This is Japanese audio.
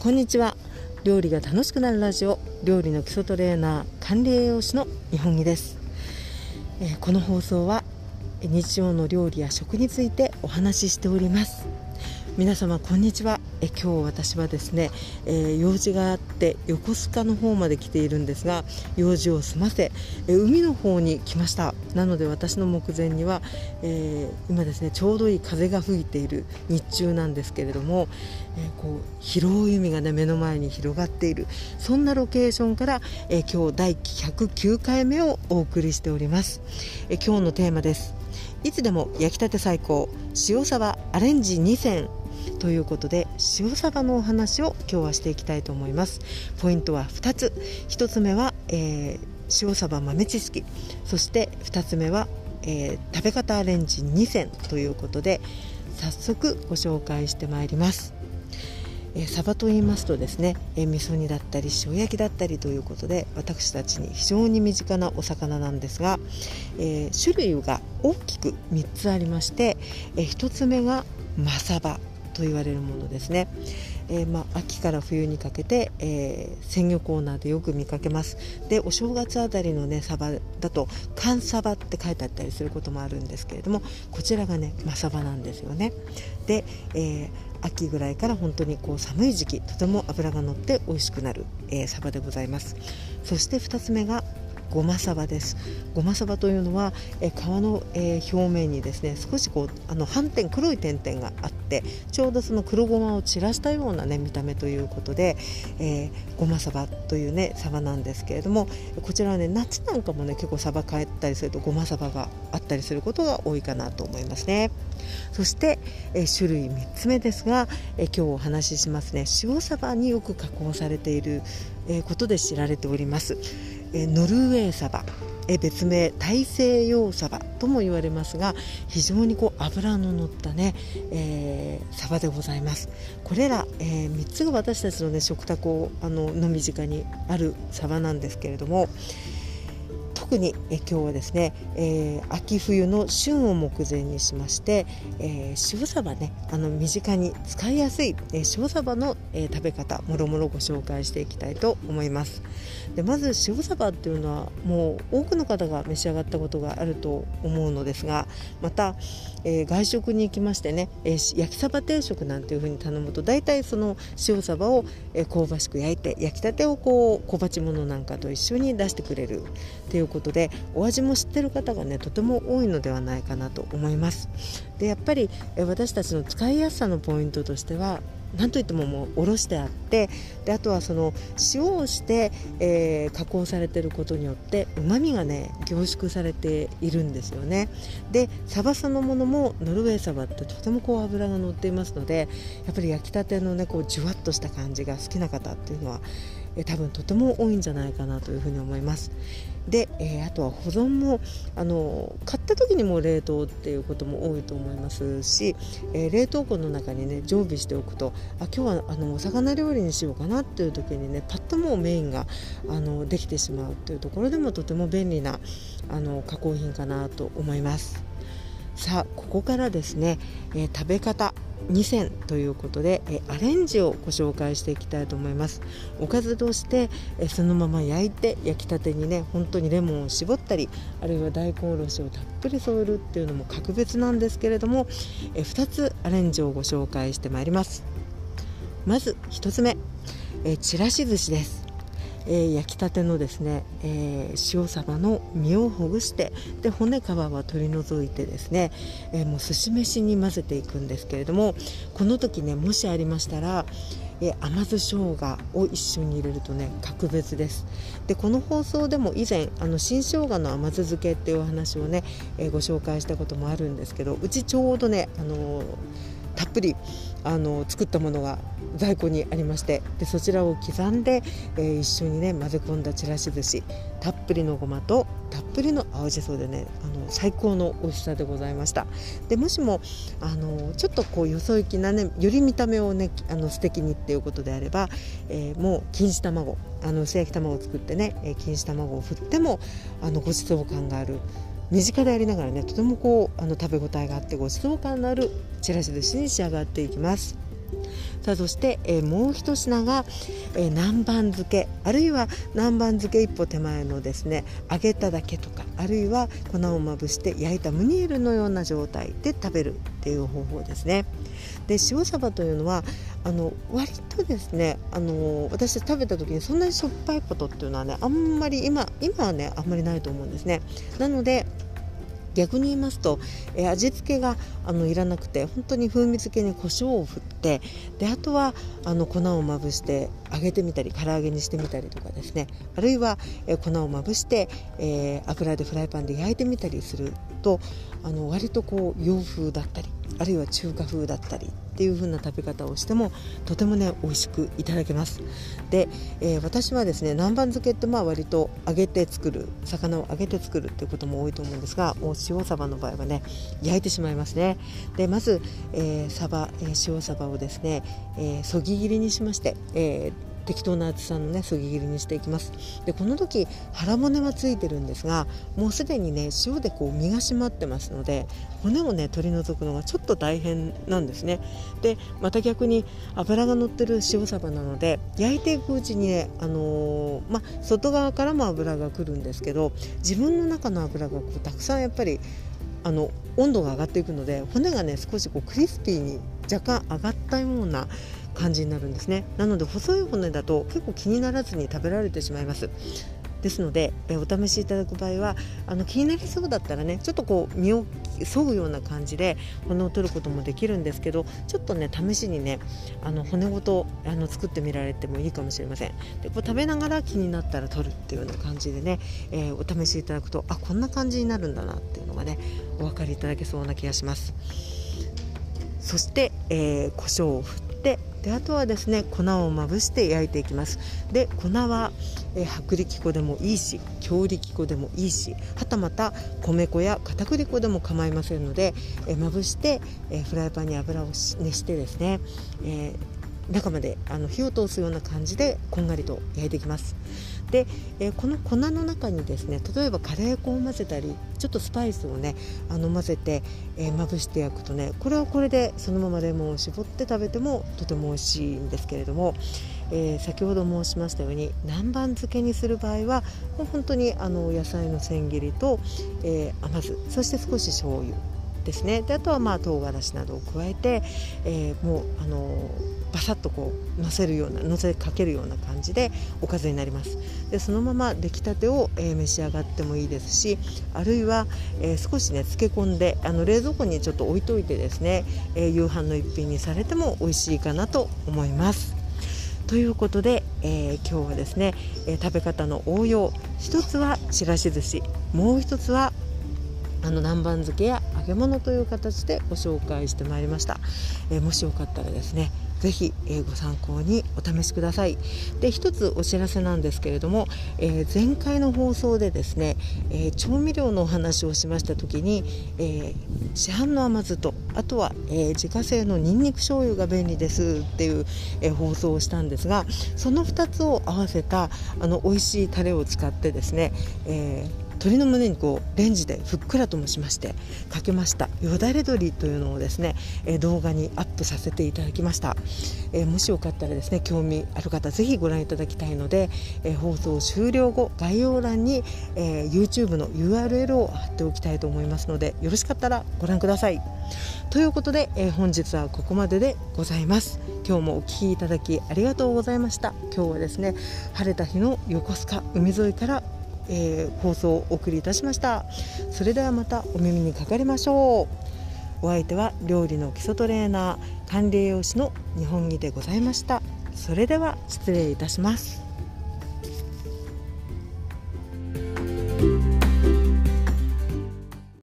こんにちは。料理が楽しくなるラジオ料理の基礎トレーナー管理栄養士の日本木です、えー、この放送は日常の料理や食についてお話ししております。皆様こんにちは。え今日私はですね、えー、用事があって横須賀の方まで来ているんですが用事を済ませ、え海の方に来ました。なので私の目前には、えー、今ですねちょうどいい風が吹いている日中なんですけれども、えー、こう広い海がね目の前に広がっているそんなロケーションから、え今日第109回目をお送りしております、え今日のテーマです。いつでも焼きたて最高。塩サバアレンジ2選。ということで塩サバのお話を今日はしていきたいと思います。ポイントは2つ。1つ目は、えー、塩サバ豆知識。そして2つ目は、えー、食べ方アレンジ2選ということで早速ご紹介してまいります。えー、サバと言いますとですね、えー、味噌煮だったり塩焼きだったりということで私たちに非常に身近なお魚なんですが、えー、種類が大きく3つありまして、え1つ目がマサバ。と言われるものですね、えー、まあ、秋から冬にかけて、えー、鮮魚コーナーでよく見かけます。でお正月あたりのねサバだと寒サバって書いてあったりすることもあるんですけれどもこちらがねマサバなんですよね。で、え、秋ぐらいから本当にこう寒い時期とても脂が乗って美味しくなる、えサバでございます。そして2つ目がごまさばです。ごまさばというのは、え皮の、え表面にですね少しこうあの斑点黒い点々があってちょうどその黒ごまを散らしたようなね見た目ということで、えー、ごまさばというねサバなんですけれどもこちらはね夏なんかもね結構サバ買ったりするとごまさばがあったりすることが多いかなと思いますね。そして、え、種類3つ目ですが、え、今日お話ししますね。塩サバによく加工されている、えことで知られております。えノルウェーサバえ別名大西洋サバとも言われますが非常にこう脂の乗ったね、えー、サバでございます。これら、えー、3つが私たちのね食卓をあのの身近にあるサバなんですけれども、特にえ今日はですね、えー、秋冬の旬を目前にしまして、えー、塩サバねあの身近に使いやすい、えー、塩サバの、えー、食べ方もろもろご紹介していきたいと思います。でまず塩サバっていうのはもう多くの方が召し上がったことがあると思うのですがまた、えー、外食に行きましてね、えー、焼きサバ定食なんていうふうに頼むと大体その塩サバを、えー、香ばしく焼いて焼きたてをこう小鉢物なんかと一緒に出してくれるっていうことでお味も知ってる方がねとても多いのではないかなと思います。でやっぱり私たちの使いやすさのポイントとしては何といってももうおろしてあってであとはその塩をして、えー、加工されていることによってうまみがね凝縮されているんですよね。でサバそのものもノルウェーサバってとてもこう脂が乗っていますのでやっぱり焼きたてのねこうじゅわっとした感じが好きな方っていうのはえ多分とても多いんじゃないかなというふうに思います。で、えー、あとは保存もあの買った時にも冷凍っていうことも多いと思いますし、えー、冷凍庫の中にね常備しておくとあ今日はあのお魚料理にしようかなっていう時にねパッともうメインがあのできてしまうっていうところでもとても便利なあの加工品かなと思います。さあここからですね、えー、食べ方2選ということでえアレンジをご紹介していきたいと思います。おかずとしてえそのまま焼いて焼きたてにね本当にレモンを絞ったりあるいは大根おろしをたっぷり添えるっていうのも格別なんですけれどもえ2つアレンジをご紹介してまいります。まず1つ目えちらし寿司です。えー、焼きたてのですね、えー、塩サバの身をほぐしてで骨皮は取り除いてですね、えー、もう寿司飯に混ぜていくんですけれどもこの時ねもしありましたらえ甘酢生姜を一緒に入れるとね格別です。でこの放送でも以前あの新生姜の甘酢漬けっていうお話をね、えご紹介したこともあるんですけどうちちょうどねあのたっぷりあの作ったものが在庫にありましてでそちらを刻んで、えー、一緒にね混ぜ込んだちらし寿司たっぷりのごまとたっぷりの青じそでねあの最高の美味しさでございました。でもしもあのちょっとこうよそ行きなねより見た目をねあの素敵にっていうことであれば、えー、もう錦糸卵あの薄焼き卵を作ってね、えー、錦糸卵を振ってもあのごちそう感がある身近でありながらねとてもこうあの食べ応えがあってごちそう感のあるちらし寿司に仕上がっていきますさあそして、えー、もう一品が、えー、南蛮漬けあるいは南蛮漬け一歩手前のですね揚げただけとかあるいは粉をまぶして焼いたムニエルのような状態で食べるっていう方法ですね。で塩サバというのはあの割とですねあの私食べた時にそんなにしょっぱいことっていうのはねあんまり今今はねあんまりないと思うんですね。なので逆に言いますと、えー、味付けがあのいらなくて本当に風味付けに胡椒を振ってであとはあの粉をまぶして揚げてみたり唐揚げにしてみたりとかですね。あるいは、え、粉をまぶして、えー、油でフライパンで焼いてみたりするとあの割とこう洋風だったりあるいは中華風だったりっていう風な食べ方をしてもとてもね美味しくいただけます。で、えー、私はですね南蛮漬けってまあ割と揚げて作る魚を揚げて作るっていうことも多いと思うんですがもう塩サバの場合はね焼いてしまいますね。でまず、えー、サバ、えー、塩サバをですね、えそぎ切りにしまして、えー適当な厚さのねそぎ切りにしていきます。でこの時腹骨はついてるんですがもうすでにね塩でこう身が締まってますので骨をね取り除くのがちょっと大変なんですね。でまた逆に脂が乗ってる塩サバなので焼いていくうちにね、あのー、ま外側からも脂がくるんですけど自分の中の脂がこうたくさんやっぱりあの温度が上がっていくので骨がね少しこうクリスピーに若干上がったような感じになるんですね。なので細い骨だと結構気にならずに食べられてしまいます。ですので、えお試しいただく場合はあの気になりそうだったらねちょっとこう身を沿うような感じで骨を取ることもできるんですけどちょっとね試しにねあの骨ごとあの作ってみられてもいいかもしれません。でこう食べながら気になったら取るっていうような感じでね、えー、お試しいただくとあこんな感じになるんだなっていうのがねお分かりいただけそうな気がします。そして、えー、胡椒を振っであとはですね粉をまぶして焼いていきます。で粉は、えー、薄力粉でもいいし強力粉でもいいしはたまた米粉や片栗粉でも構いませんので、えー、まぶして、えー、フライパンに油を熱してですね、え中まであの火を通すような感じでこんがりと焼いていきます。で、えー、この粉の中にですね例えばカレー粉を混ぜたりちょっとスパイスをねあの混ぜて、えー、まぶして焼くとねこれはこれでそのままレモンを絞って食べてもとても美味しいんですけれども、えー、先ほど申しましたように南蛮漬けにする場合はもう本当にあの野菜の千切りと、え甘酢そして少し醤油ですね。であとはまあ唐辛子などを加えて、えー、もうあのバサッとこう乗せるような乗せかけるような感じでおかずになります。でそのまま出来たてを、えー、召し上がってもいいですしあるいは、えー、少しね漬け込んであの冷蔵庫にちょっと置いといてですね、え夕飯の一品にされても美味しいかなと思います。ということで、え今日はですね、え食べ方の応用。一つはちらし寿司。もう一つはあの南蛮漬けや揚げ物という形でご紹介してまいりました、えー、もしよかったらですねぜひ、え、ご参考にお試しください。で一つお知らせなんですけれども、えー、前回の放送でですね、えー、調味料のお話をしました時に、え市販の甘酢とあとは、え自家製のにんにく醤油が便利ですっていう、え放送をしたんですがその2つを合わせたあの美味しいタレを使ってですね、えー鶏の胸肉をレンジでふっくらともしましてかけました。よだれ鶏というのをですね、え動画にアップさせていただきました、えー、もしよかったらですね興味ある方ぜひご覧いただきたいので、えー、放送終了後概要欄に、えー、YouTube の URL を貼っておきたいと思いますのでよろしかったらご覧ください。ということで、え本日はここまででございます。今日もお聴きいただきありがとうございました。今日はですね晴れた日の横須賀海沿いからえー、放送をお送りいたしました。それではまたお耳にかかりましょう。お相手は料理の基礎トレーナー管理栄養士の日本木でございました。それでは失礼いたします。